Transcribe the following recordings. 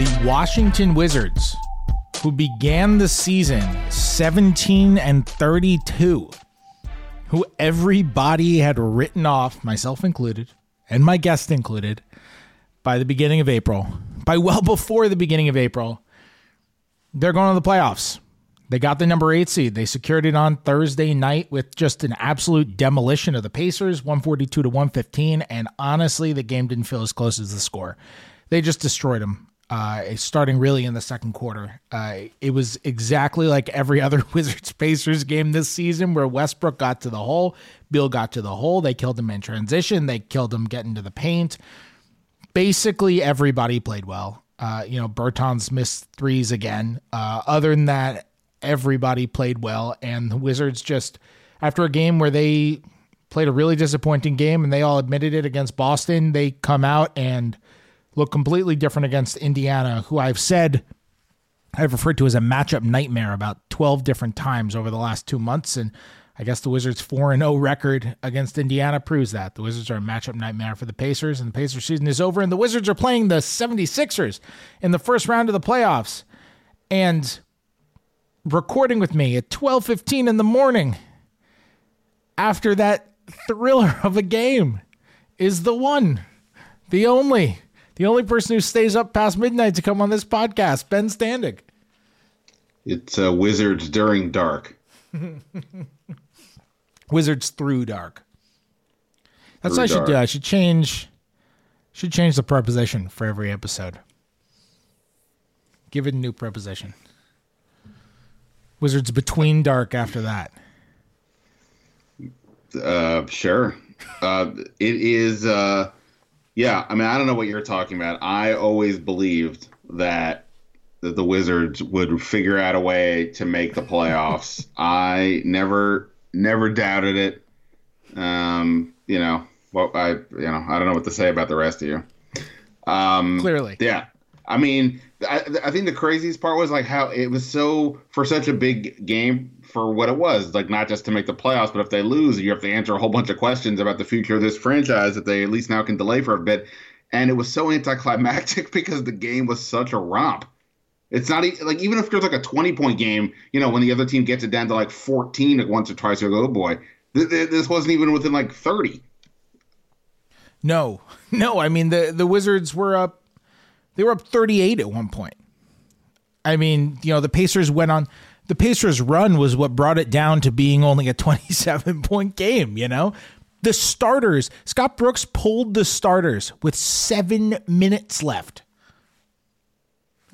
The Washington Wizards, who began the season 17 and 32, who everybody had written off, myself included, and my guest included, by the beginning of April, by well before the beginning of April, they're going to the playoffs. They got the number eight seed. They secured it on Thursday night with just an absolute demolition of the Pacers, 142 to 115. And honestly, the game didn't feel as close as the score. They just destroyed them. Uh, starting really in the second quarter. Uh, it was exactly like every other Wizards Pacers game this season where Westbrook got to the hole, Beal got to the hole, they killed him in transition, they killed him getting to the paint. Basically, everybody played well. Uh, you know, Bertans missed threes again. Uh, other than that, everybody played well, and the Wizards just after a game where they played a really disappointing game and they all admitted it against Boston, they come out and look completely different against Indiana, who I've said I've referred to as a matchup nightmare about 12 different times over the last two months. And I guess the Wizards' 4 0 record against Indiana proves that. The Wizards are a matchup nightmare for the Pacers, and the Pacers season is over. And the Wizards are playing the 76ers in the first round of the playoffs. And recording with me at 12:15 in the morning after that thriller of a game is the one, the only, the only person who stays up past midnight to come on this podcast, Ben Standig. It's uh, Wizards during dark. Wizards through dark. That's Through what I should dark. do. I should change should change the preposition for every episode. Give it a new preposition. Wizards between dark after that. Uh, sure. Uh, it is. Uh, yeah, I mean, I don't know what you're talking about. I always believed that that the Wizards would figure out a way to make the playoffs. I never, never doubted it. Um, you know, well, I, you know, I don't know what to say about the rest of you. Um, Clearly. yeah. I mean, I, I think the craziest part was like how it was so for such a big game for what it was, like not just to make the playoffs, but if they lose, you have to answer a whole bunch of questions about the future of this franchise that they at least now can delay for a bit. And it was so anticlimactic because the game was such a romp. It's not like even if there's like a 20 point game, you know, when the other team gets it down to like 14 at once or twice, you go, oh boy, th- th- this wasn't even within like 30. No. No, I mean the the Wizards were up they were up 38 at one point. I mean, you know, the Pacers went on the Pacers run was what brought it down to being only a 27 point game, you know? The starters, Scott Brooks pulled the starters with 7 minutes left.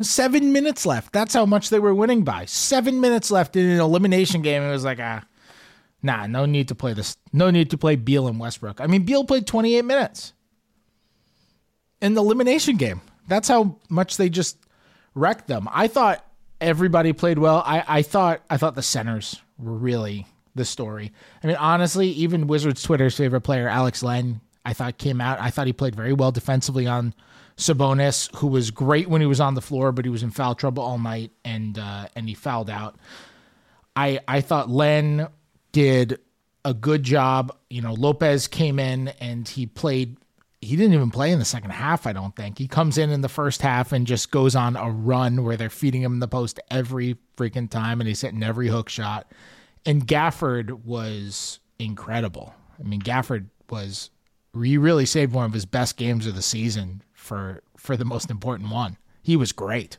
7 minutes left. That's how much they were winning by. 7 minutes left in an elimination game. It was like, ah, Nah, no need to play this. No need to play Beal and Westbrook. I mean, Beal played 28 minutes in the elimination game. That's how much they just wrecked them. I thought everybody played well. I, I thought I thought the centers were really the story. I mean, honestly, even Wizards Twitter's favorite player, Alex Len, I thought came out. I thought he played very well defensively on Sabonis, who was great when he was on the floor, but he was in foul trouble all night and uh, and he fouled out. I I thought Len did a good job. You know, Lopez came in and he played. He didn't even play in the second half. I don't think he comes in in the first half and just goes on a run where they're feeding him the post every freaking time, and he's hitting every hook shot. And Gafford was incredible. I mean, Gafford was he really saved one of his best games of the season for for the most important one. He was great.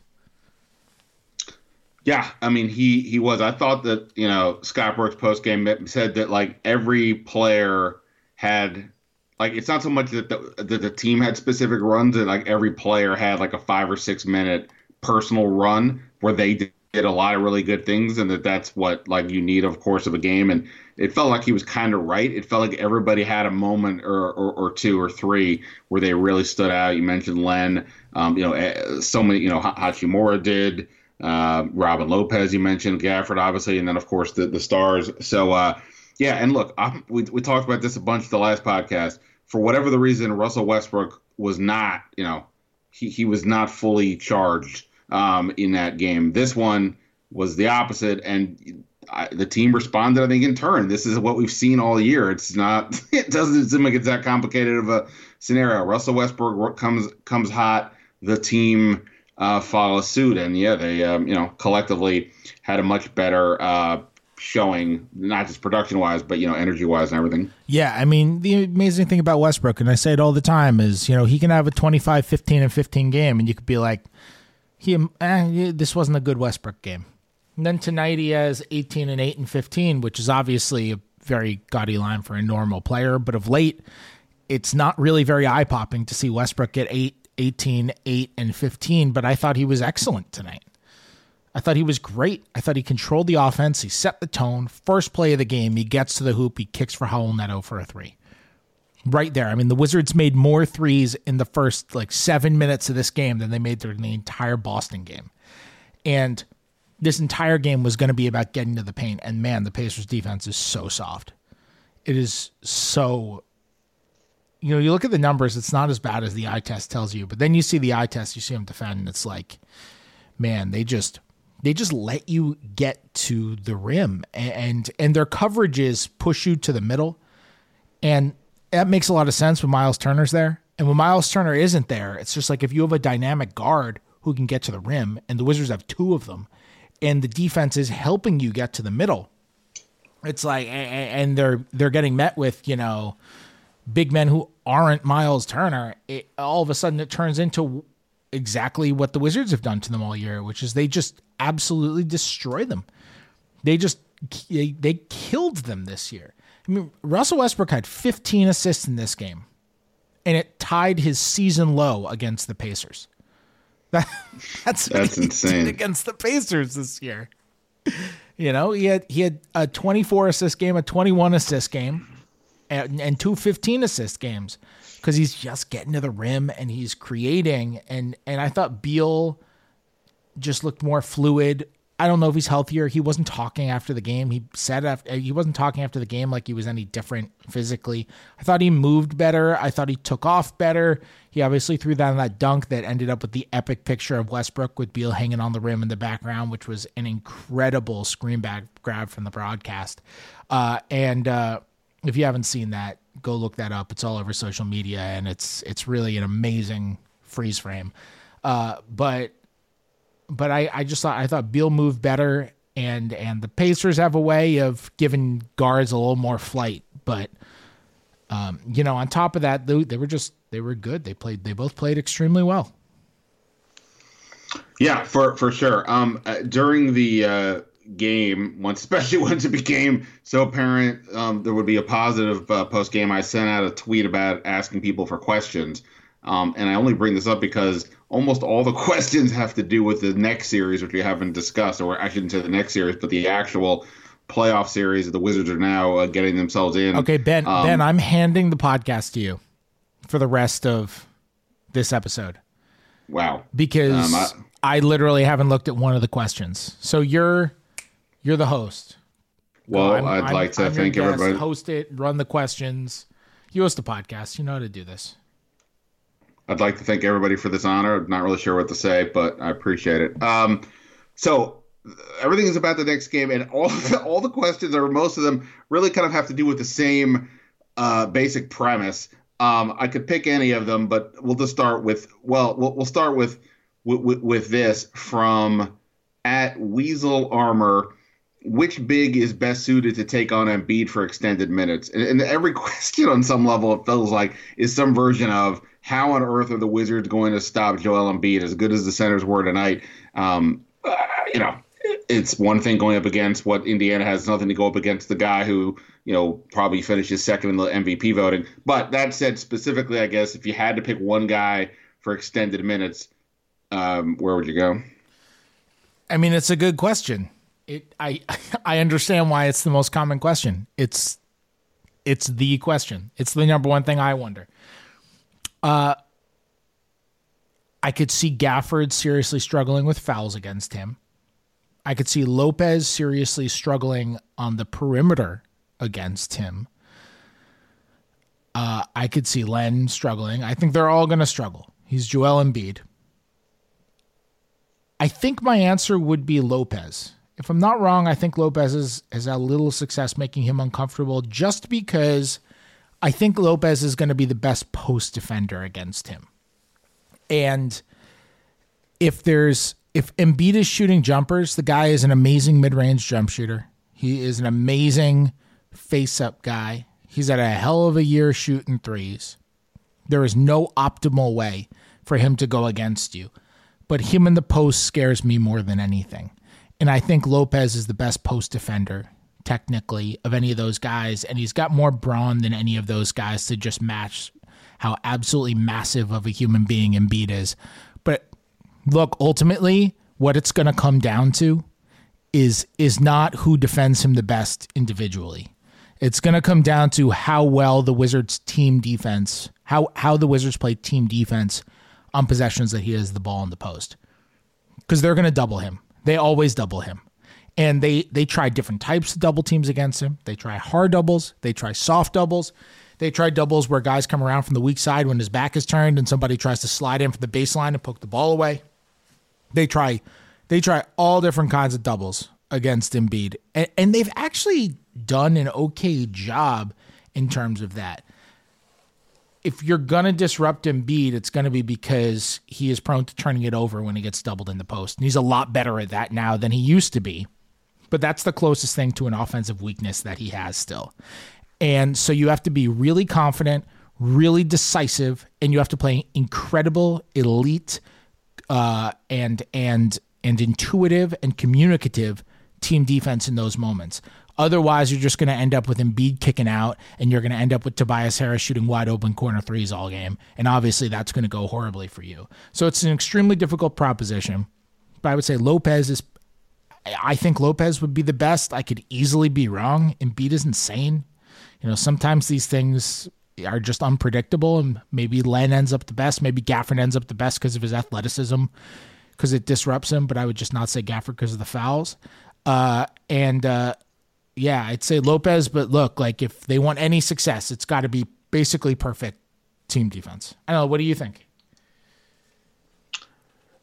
Yeah, I mean he he was. I thought that you know Scott Brooks post game said that like every player had like it's not so much that the, that the team had specific runs and like every player had like a five or six minute personal run where they did a lot of really good things and that that's what like you need of course of a game. And it felt like he was kind of right. It felt like everybody had a moment or, or, or, two or three where they really stood out. You mentioned len um, you know eh, so many you know hachimura did uh, Robin Lopez, you mentioned Gafford, obviously, and then of course the the stars. So uh, yeah, and look, I, we we talked about this a bunch the last podcast. For whatever the reason, Russell Westbrook was not, you know, he he was not fully charged um, in that game. This one was the opposite, and I, the team responded, I think, in turn. This is what we've seen all year. It's not, it doesn't seem like it's that complicated of a scenario. Russell Westbrook comes comes hot. The team uh, follow suit. And yeah, they um, you know collectively had a much better uh, showing, not just production wise, but you know energy wise and everything. Yeah, I mean the amazing thing about Westbrook, and I say it all the time, is you know he can have a 25, 15, and 15 game, and you could be like, he eh, this wasn't a good Westbrook game. And then tonight he has 18 and 8 and 15, which is obviously a very gaudy line for a normal player, but of late it's not really very eye popping to see Westbrook get eight 18, 8, and 15, but I thought he was excellent tonight. I thought he was great. I thought he controlled the offense. He set the tone. First play of the game, he gets to the hoop. He kicks for Raul Neto for a three. Right there. I mean, the Wizards made more threes in the first like seven minutes of this game than they made during the entire Boston game. And this entire game was going to be about getting to the paint. And man, the Pacers defense is so soft. It is so you know, you look at the numbers, it's not as bad as the eye test tells you, but then you see the eye test, you see them defend, and it's like, man, they just they just let you get to the rim and and their coverages push you to the middle. And that makes a lot of sense when Miles Turner's there. And when Miles Turner isn't there, it's just like if you have a dynamic guard who can get to the rim, and the Wizards have two of them, and the defense is helping you get to the middle. It's like and they're they're getting met with, you know, big men who aren't Miles Turner, it, all of a sudden it turns into exactly what the Wizards have done to them all year, which is they just absolutely destroy them. They just they, they killed them this year. I mean, Russell Westbrook had 15 assists in this game, and it tied his season low against the Pacers. That, that's that's insane against the Pacers this year. You know, he had he had a 24 assist game, a 21 assist game and, and two 15 assist games because he's just getting to the rim and he's creating. And and I thought Beal just looked more fluid. I don't know if he's healthier. He wasn't talking after the game. He said after he wasn't talking after the game like he was any different physically. I thought he moved better. I thought he took off better. He obviously threw down that dunk that ended up with the epic picture of Westbrook with Beal hanging on the rim in the background, which was an incredible screen back grab from the broadcast. Uh, and uh, if you haven't seen that, go look that up. It's all over social media, and it's it's really an amazing freeze frame. Uh, but but I, I just thought I thought Beal moved better, and and the Pacers have a way of giving guards a little more flight. But um, you know, on top of that, they, they were just they were good. They played they both played extremely well. Yeah, for for sure. Um, uh, during the uh, game once, especially once it became so apparent um, there would be a positive uh, post game. I sent out a tweet about asking people for questions, um, and I only bring this up because almost all the questions have to do with the next series, which we haven't discussed, or I shouldn't say the next series, but the actual playoff series that the Wizards are now uh, getting themselves in. Okay, Ben, um, Ben, I'm handing the podcast to you for the rest of this episode. Wow, because. Um, I, I literally haven't looked at one of the questions. So you're you're the host. Well, I'd I'm, like to I'm thank everybody. Host it, run the questions. You host the podcast. You know how to do this. I'd like to thank everybody for this honor. I'm not really sure what to say, but I appreciate it. Um, so everything is about the next game, and all the, all the questions or most of them really kind of have to do with the same uh, basic premise. Um, I could pick any of them, but we'll just start with well, we'll, we'll start with, with with this from at Weasel Armor. Which big is best suited to take on Embiid for extended minutes? And, and every question on some level, it feels like, is some version of how on earth are the Wizards going to stop Joel Embiid as good as the centers were tonight? Um, uh, you know, it's one thing going up against what Indiana has nothing to go up against the guy who you know probably finishes second in the MVP voting. But that said, specifically, I guess if you had to pick one guy for extended minutes, um, where would you go? I mean, it's a good question. It I I understand why it's the most common question. It's it's the question. It's the number one thing I wonder. Uh I could see Gafford seriously struggling with fouls against him. I could see Lopez seriously struggling on the perimeter against him. Uh, I could see Len struggling. I think they're all going to struggle. He's Joel Embiid. I think my answer would be Lopez. If I'm not wrong, I think Lopez has, has had a little success making him uncomfortable just because I think Lopez is going to be the best post defender against him. And if there's if Embiid is shooting jumpers, the guy is an amazing mid-range jump shooter. He is an amazing face-up guy. He's had a hell of a year shooting threes. There is no optimal way for him to go against you. But him in the post scares me more than anything. And I think Lopez is the best post defender, technically, of any of those guys. And he's got more brawn than any of those guys to just match how absolutely massive of a human being Embiid is. But look, ultimately, what it's going to come down to is is not who defends him the best individually. It's going to come down to how well the Wizards team defense, how how the Wizards play team defense on possessions that he has the ball in the post. Cuz they're going to double him. They always double him. And they they try different types of double teams against him. They try hard doubles, they try soft doubles. They try doubles where guys come around from the weak side when his back is turned and somebody tries to slide in from the baseline and poke the ball away. They try they try all different kinds of doubles against Embiid. And, and they've actually done an okay job in terms of that. If you're to disrupt Embiid, it's to be because he is prone to turning it over when he gets doubled in the post. And he's a lot better at that now than he used to be. But that's the closest thing to an offensive weakness that he has still. And so you have to be really confident, really decisive, and you have to play incredible, elite, uh, and and and intuitive and communicative team defense in those moments. Otherwise, you're just going to end up with Embiid kicking out, and you're going to end up with Tobias Harris shooting wide open corner threes all game. And obviously, that's going to go horribly for you. So it's an extremely difficult proposition. But I would say Lopez is. I think Lopez would be the best. I could easily be wrong. Embiid is insane. You know, sometimes these things are just unpredictable, and maybe Len ends up the best. Maybe Gafford ends up the best because of his athleticism, because it disrupts him. But I would just not say Gafford because of the fouls. Uh, and uh, yeah, I'd say Lopez. But look, like if they want any success, it's got to be basically perfect team defense. I don't know. What do you think?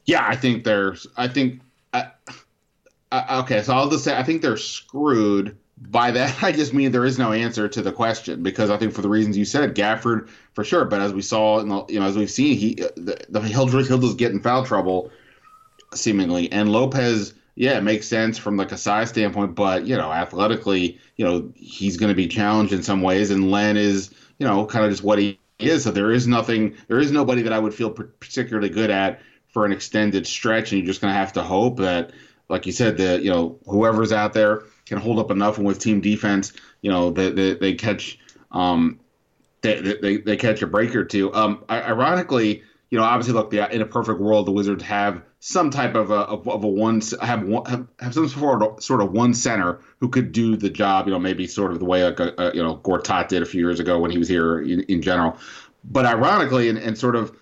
Yeah, I think there's. I think. Uh, okay, so I'll just say I think they're screwed. By that, I just mean there is no answer to the question because I think for the reasons you said, Gafford for sure. But as we saw, in the, you know, as we've seen, he the, the he'll he'll just get in foul trouble, seemingly, and Lopez yeah, it makes sense from like a size standpoint, but you know, athletically, you know, he's going to be challenged in some ways, and Len is, you know, kind of just what he is. So there is nothing, there is nobody that I would feel particularly good at for an extended stretch, and you're just going to have to hope that, like you said, that you know, whoever's out there can hold up enough, and with team defense, you know, they they, they catch, um, they, they they catch a break or two. Um, ironically, you know, obviously, look, the, in a perfect world, the Wizards have some type of a of, a one have one have, have some sort of sort of one center who could do the job. You know, maybe sort of the way like a, a you know Gortat did a few years ago when he was here in, in general. But ironically, and, and sort of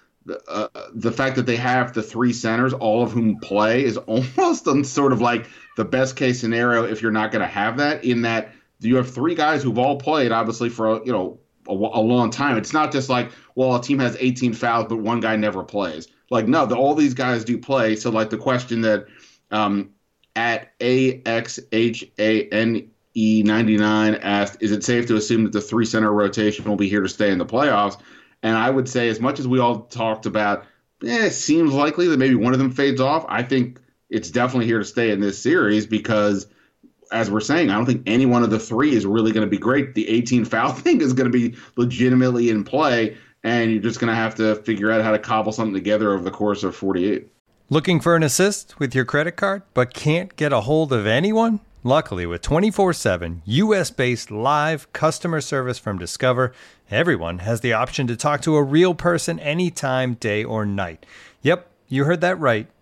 uh, the fact that they have the three centers, all of whom play, is almost sort of like the best case scenario if you're not going to have that. In that you have three guys who've all played, obviously for you know a, a long time. It's not just like well, a team has 18 fouls, but one guy never plays like no, the, all these guys do play. So like the question that um, at AXHANE 99 asked, Is it safe to assume that the three center rotation will be here to stay in the playoffs? And I would say, as much as we all talked about, eh, it seems likely that maybe one of them fades off. I think it's definitely here to stay in this series because, as we're saying, I don't think any one of the three is really going to be great. The 18 foul thing is going to be legitimately in play, and you're just going to have to figure out how to cobble something together over the course of 48. Looking for an assist with your credit card, but can't get a hold of anyone? Luckily, with 24 7 US based live customer service from Discover, everyone has the option to talk to a real person anytime, day or night. Yep, you heard that right.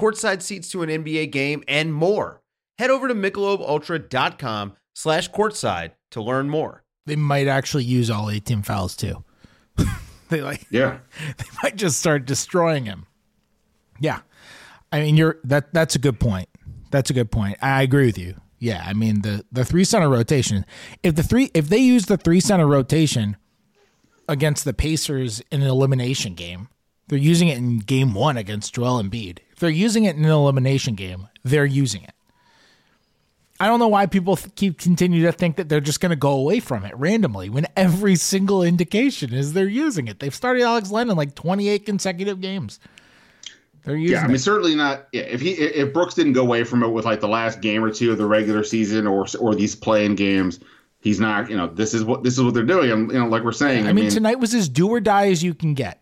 courtside seats to an NBA game, and more. Head over to michelobultra.com slash courtside to learn more. They might actually use all 18 fouls too. they like Yeah. they might just start destroying him. Yeah. I mean you're that that's a good point. That's a good point. I agree with you. Yeah, I mean the the three center rotation. If the three if they use the three center rotation against the Pacers in an elimination game, they're using it in game 1 against Joel Embiid. They're using it in an elimination game, they're using it. I don't know why people th- keep continue to think that they're just going to go away from it randomly when every single indication is they're using it. They've started Alex Len in like 28 consecutive games. They're using Yeah, I mean, it. certainly not. Yeah, if he if Brooks didn't go away from it with like the last game or two of the regular season or or these play-in games, he's not. You know, this is what this is what they're doing. And you know, like we're saying, I mean, tonight was as do or die as you can get.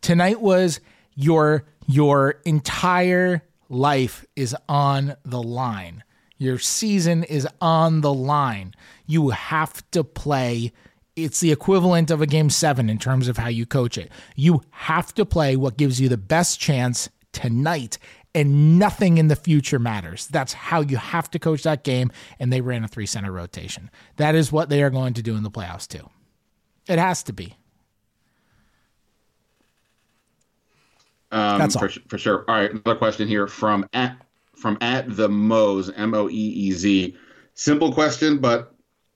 Tonight was your your entire life is on the line. Your season is on the line. You have to play. It's the equivalent of a game seven in terms of how you coach it. You have to play what gives you the best chance tonight, and nothing in the future matters. That's how you have to coach that game. And they ran a three center rotation. That is what they are going to do in the playoffs, too. It has to be. Um, That's for, all. for sure. All right, another question here from at from at the Moe's M O E E Z. Simple question, but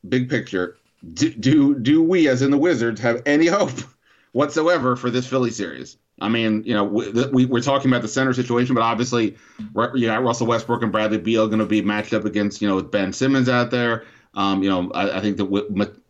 big picture. Do, do do we, as in the Wizards, have any hope whatsoever for this Philly series? I mean, you know, we, we, we're talking about the center situation, but obviously, you got Russell Westbrook and Bradley Beal going to be matched up against, you know, with Ben Simmons out there. Um, you know, I, I think that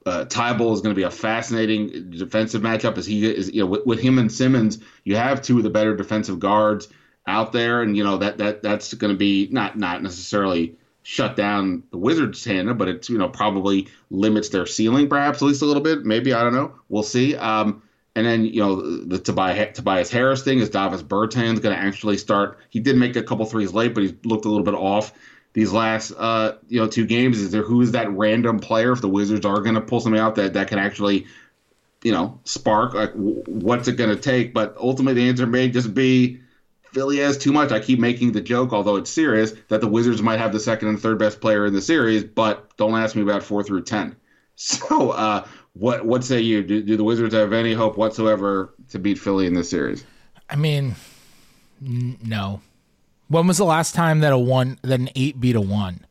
uh, is going to be a fascinating defensive matchup. As he is, you know, with, with him and Simmons, you have two of the better defensive guards out there, and you know that that that's going to be not not necessarily shut down the Wizards' hand, but it's you know probably limits their ceiling perhaps at least a little bit. Maybe I don't know. We'll see. Um, and then you know the Tobias, Tobias Harris thing is Davis Bertans going to actually start. He did make a couple threes late, but he looked a little bit off these last uh, you know two games. Is there who is that random player if the Wizards are going to pull something out that that can actually you know spark? Like w- what's it going to take? But ultimately, the answer may just be Philly has too much. I keep making the joke, although it's serious, that the Wizards might have the second and third best player in the series. But don't ask me about four through ten. So, uh, what what say you? Do, do the Wizards have any hope whatsoever to beat Philly in this series? I mean, n- no. When was the last time that a one that an eight beat a one?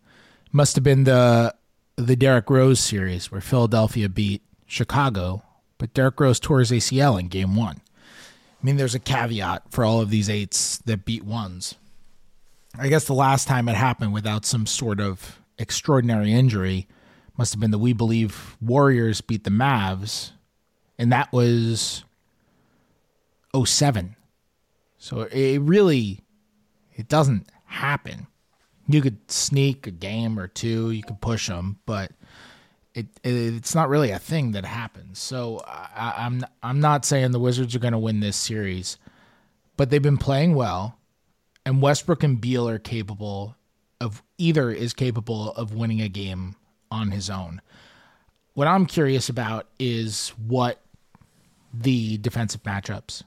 Must have been the the Derrick Rose series where Philadelphia beat Chicago, but Derrick Rose tore his ACL in game one. I mean, there's a caveat for all of these eights that beat ones. I guess the last time it happened without some sort of extraordinary injury must have been the We Believe Warriors beat the Mavs, and that was 07. So it really it doesn't happen. You could sneak a game or two, you could push them, but it, it it's not really a thing that happens. So I, I'm I'm not saying the Wizards are going to win this series, but they've been playing well, and Westbrook and Beal are capable of either is capable of winning a game on his own. What I'm curious about is what the defensive matchups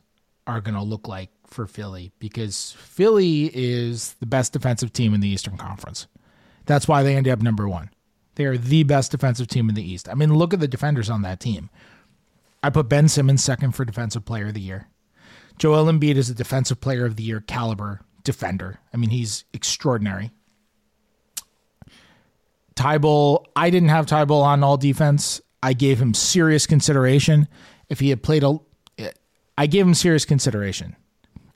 are going to look like for Philly because Philly is the best defensive team in the Eastern Conference. That's why they ended up number one. They are the best defensive team in the East. I mean, look at the defenders on that team. I put Ben Simmons second for defensive player of the year. Joel Embiid is a defensive player of the year caliber defender. I mean, he's extraordinary. Thybulle, I didn't have Thybulle on all defense. I gave him serious consideration. If he had played a, I gave him serious consideration.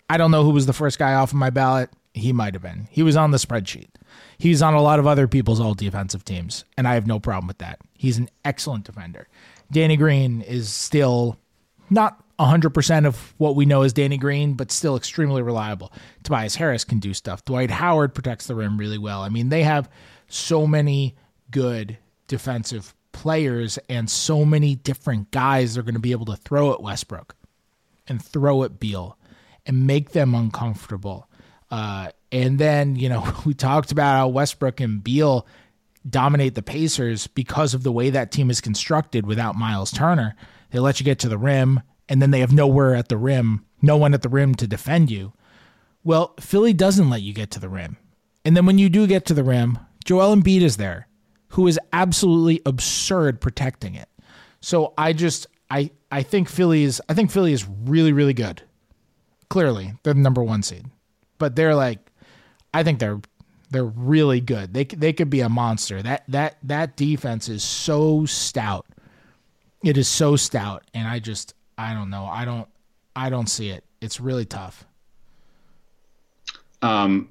I don't know who was the first guy off of my ballot. He might have been. He was on the spreadsheet. He's on a lot of other people's all defensive teams, and I have no problem with that. He's an excellent defender. Danny Green is still not 100% of what we know as Danny Green, but still extremely reliable. Tobias Harris can do stuff. Dwight Howard protects the rim really well. I mean, they have so many good defensive players and so many different guys they're going to be able to throw at Westbrook and throw at Beal and make them uncomfortable. Uh, and then, you know, we talked about how Westbrook and Beal dominate the Pacers because of the way that team is constructed without Miles Turner. They let you get to the rim, and then they have nowhere at the rim, no one at the rim to defend you. Well, Philly doesn't let you get to the rim. And then when you do get to the rim, Joel Embiid is there, who is absolutely absurd protecting it. So I just I I think Philly is I think Philly is really really good. Clearly, they're the number one seed, but they're like I think they're they're really good. They they could be a monster. That that that defense is so stout. It is so stout, and I just I don't know. I don't I don't see it. It's really tough. Um,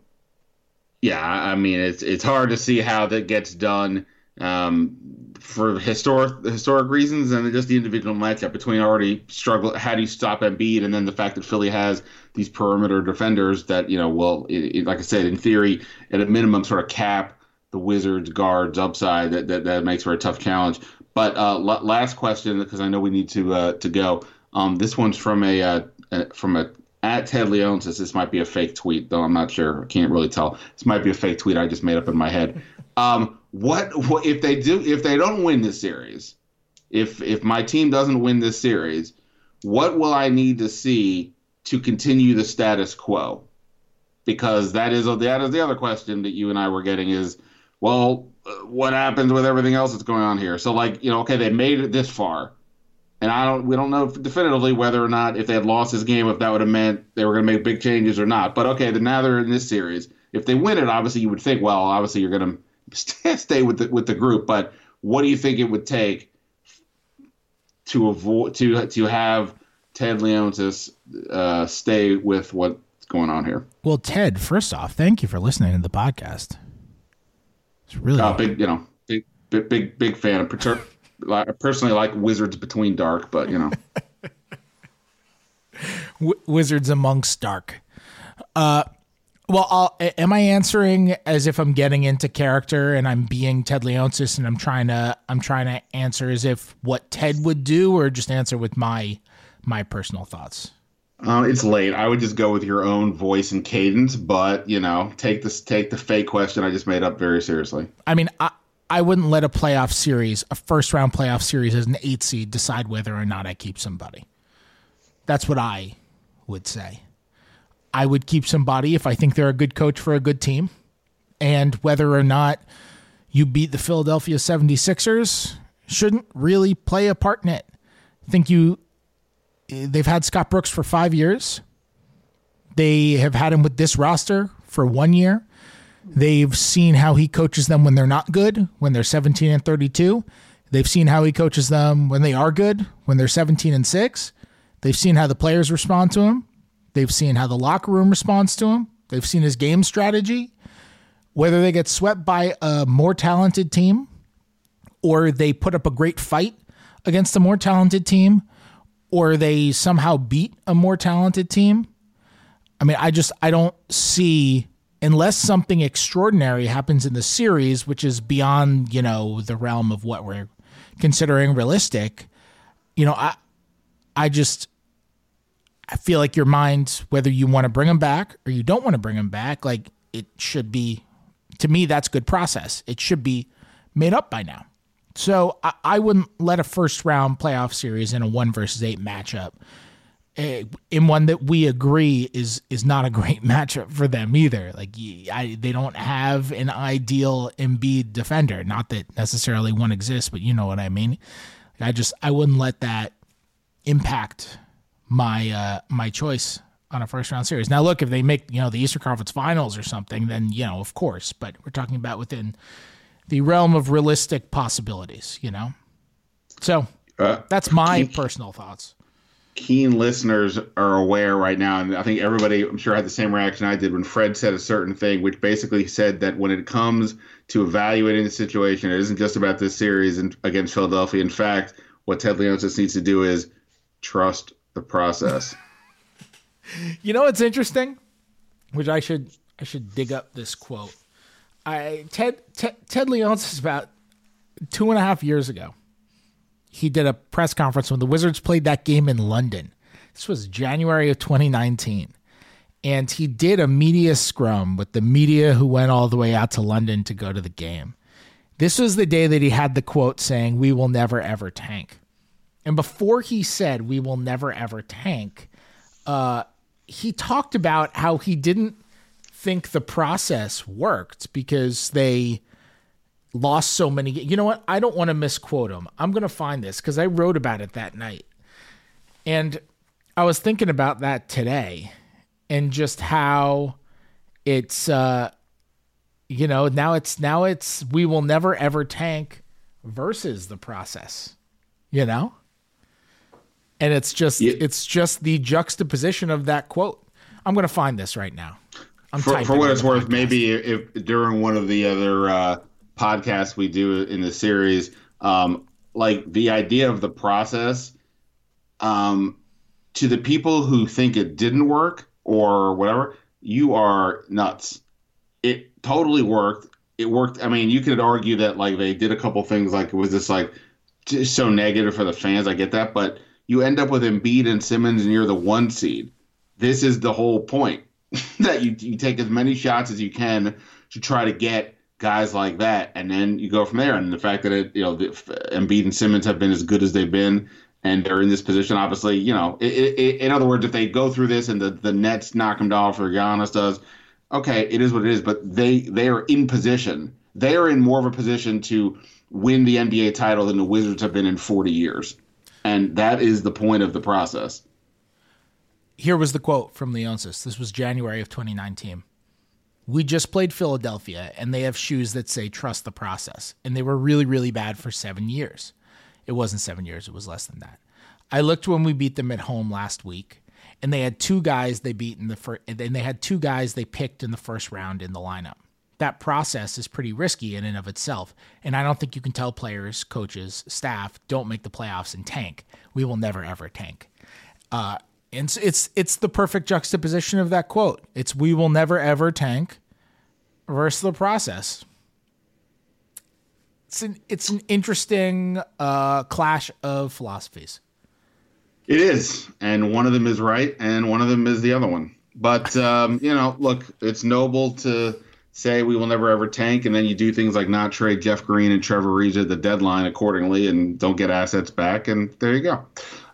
yeah, I mean it's it's hard to see how that gets done um, for historic historic reasons and just the individual matchup between already struggle. How do you stop Embiid, and then the fact that Philly has these perimeter defenders that you know will, it, it, like I said, in theory, at a minimum, sort of cap the Wizards guards upside. That that, that makes for a tough challenge. But uh, l- last question, because I know we need to uh, to go. Um, this one's from a, uh, from a at Ted Leonsis this might be a fake tweet, though I'm not sure. I can't really tell. This might be a fake tweet I just made up in my head. Um, what, what if they do if they don't win this series? If if my team doesn't win this series, what will I need to see to continue the status quo? Because that is that is the other question that you and I were getting is, well, what happens with everything else that's going on here? So like you know, okay, they made it this far and I don't we don't know definitively whether or not if they had lost this game if that would have meant they were going to make big changes or not. But okay, then now they're in this series. If they win it, obviously you would think, well, obviously you're going to stay with the with the group. But what do you think it would take to avoid to to have Ted Leonsis uh, stay with what's going on here? Well, Ted, first off, thank you for listening to the podcast. It's really uh, big, you know, big big big, big fan of I personally like Wizards Between Dark, but you know, Wizards Amongst Dark. Uh, well, I'll, am I answering as if I'm getting into character and I'm being Ted Leonsis and I'm trying to I'm trying to answer as if what Ted would do, or just answer with my my personal thoughts? Uh, it's late. I would just go with your own voice and cadence, but you know, take this take the fake question I just made up very seriously. I mean, I, I wouldn't let a playoff series, a first round playoff series as an eight seed, decide whether or not I keep somebody. That's what I would say. I would keep somebody if I think they're a good coach for a good team. And whether or not you beat the Philadelphia 76ers shouldn't really play a part in it. I think you they've had Scott Brooks for 5 years. They have had him with this roster for 1 year. They've seen how he coaches them when they're not good, when they're 17 and 32. They've seen how he coaches them when they are good, when they're 17 and 6. They've seen how the players respond to him. They've seen how the locker room responds to him. They've seen his game strategy. Whether they get swept by a more talented team or they put up a great fight against a more talented team or they somehow beat a more talented team. I mean, I just I don't see unless something extraordinary happens in the series, which is beyond, you know, the realm of what we're considering realistic, you know, I I just I feel like your mind, whether you want to bring them back or you don't want to bring them back, like it should be to me, that's good process. It should be made up by now. So I, I wouldn't let a first round playoff series in a one versus eight matchup eh, in one that we agree is is not a great matchup for them either. Like I, they don't have an ideal Embiid defender. Not that necessarily one exists, but you know what I mean. I just I wouldn't let that impact my uh, my choice on a first round series. Now, look, if they make you know the Eastern Conference Finals or something, then you know of course. But we're talking about within the realm of realistic possibilities. You know, so uh, that's my personal thoughts keen listeners are aware right now, and I think everybody, I'm sure, had the same reaction I did when Fred said a certain thing, which basically said that when it comes to evaluating the situation, it isn't just about this series and against Philadelphia. In fact, what Ted Leonsis needs to do is trust the process. you know what's interesting? Which I should I should dig up this quote. I Ted Ted, Ted Leonsis about two and a half years ago he did a press conference when the Wizards played that game in London. This was January of 2019. And he did a media scrum with the media who went all the way out to London to go to the game. This was the day that he had the quote saying, We will never ever tank. And before he said, We will never ever tank, uh, he talked about how he didn't think the process worked because they lost so many. You know what? I don't want to misquote him. I'm going to find this because I wrote about it that night. And I was thinking about that today and just how it's, uh, you know, now it's, now it's, we will never ever tank versus the process, you know? And it's just, yeah. it's just the juxtaposition of that quote. I'm going to find this right now. I'm for, for what it's worth, podcast. maybe if during one of the other, uh, podcasts we do in the series, um, like the idea of the process, um, to the people who think it didn't work or whatever, you are nuts. It totally worked. It worked. I mean, you could argue that like they did a couple things, like it was just like just so negative for the fans. I get that, but you end up with Embiid and Simmons, and you're the one seed. This is the whole point that you you take as many shots as you can to try to get guys like that, and then you go from there. And the fact that it, you know, the, Embiid and Simmons have been as good as they've been, and they're in this position, obviously, you know, it, it, in other words, if they go through this and the the Nets knock them down for Giannis does, okay, it is what it is. But they they are in position. They are in more of a position to win the NBA title than the Wizards have been in 40 years, and that is the point of the process. Here was the quote from Leonsis. This was January of 2019 we just played Philadelphia and they have shoes that say trust the process. And they were really, really bad for seven years. It wasn't seven years, it was less than that. I looked when we beat them at home last week and they had two guys they beat in the first, and they had two guys they picked in the first round in the lineup. That process is pretty risky in and of itself. And I don't think you can tell players, coaches, staff, don't make the playoffs and tank. We will never, ever tank. Uh, and it's, it's it's the perfect juxtaposition of that quote. It's we will never ever tank versus the process. It's an it's an interesting uh, clash of philosophies. It is, and one of them is right, and one of them is the other one. But um, you know, look, it's noble to say we will never ever tank, and then you do things like not trade Jeff Green and Trevor Reeves at the deadline accordingly, and don't get assets back, and there you go.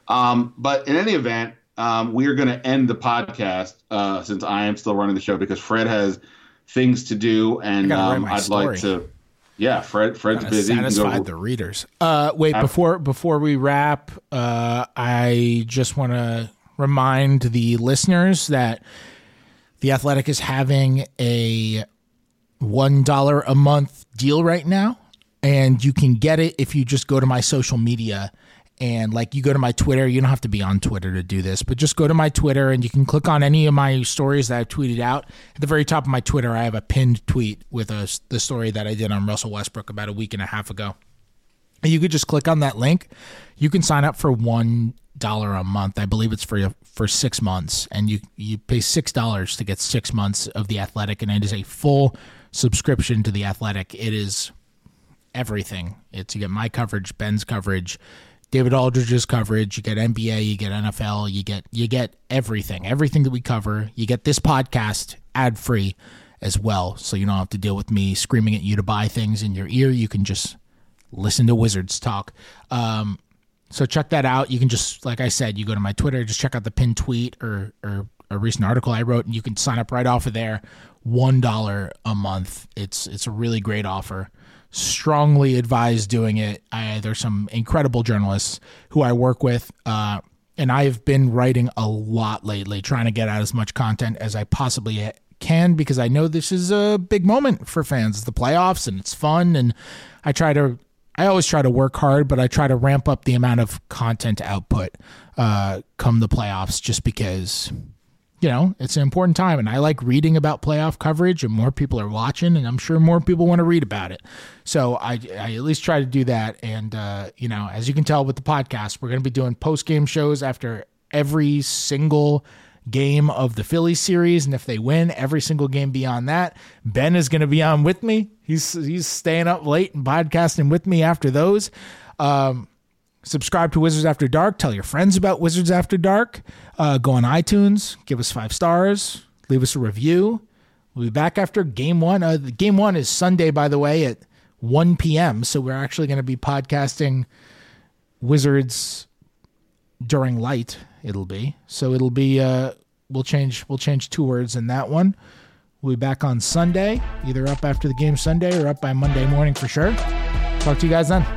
Um, but in any event, um, we are going to end the podcast uh, since I am still running the show because Fred has things to do, and um, I'd story. like to. Yeah, Fred. Fred's busy. Satisfied the readers. Uh, wait before before we wrap, uh, I just want to remind the listeners that the Athletic is having a one dollar a month deal right now, and you can get it if you just go to my social media and like you go to my Twitter, you don't have to be on Twitter to do this, but just go to my Twitter and you can click on any of my stories that I've tweeted out. At the very top of my Twitter, I have a pinned tweet with a, the story that I did on Russell Westbrook about a week and a half ago. And you could just click on that link. You can sign up for one dollar a month. I believe it's for for six months, and you you pay six dollars to get six months of the Athletic, and it is a full subscription to the Athletic. It is everything. It's you get my coverage, Ben's coverage David Aldridge's coverage. You get NBA, you get NFL, you get you get everything, everything that we cover. You get this podcast ad free as well, so you don't have to deal with me screaming at you to buy things in your ear. You can just listen to Wizards talk. Um, So check that out. You can just, like I said, you go to my Twitter, just check out the pinned tweet or, or a recent article I wrote, and you can sign up right off of there. One dollar a month. It's it's a really great offer. Strongly advise doing it. I, there's some incredible journalists who I work with, uh, and I have been writing a lot lately, trying to get out as much content as I possibly can because I know this is a big moment for fans. It's the playoffs and it's fun, and I try to I always try to work hard, but I try to ramp up the amount of content output uh, come the playoffs just because, you know, it's an important time. And I like reading about playoff coverage, and more people are watching, and I'm sure more people want to read about it. So I, I at least try to do that. And, uh, you know, as you can tell with the podcast, we're going to be doing post game shows after every single game of the Phillies series, and if they win every single game beyond that, Ben is going to be on with me. He's he's staying up late and podcasting with me after those. Um, subscribe to Wizards After Dark. Tell your friends about Wizards After Dark. Uh, go on iTunes, give us five stars, leave us a review. We'll be back after game one. Uh, game one is Sunday, by the way, at 1 p.m. So we're actually going to be podcasting Wizards during light it'll be. So it'll be uh we'll change we'll change two words in that one. We'll be back on Sunday, either up after the game Sunday or up by Monday morning for sure. Talk to you guys then.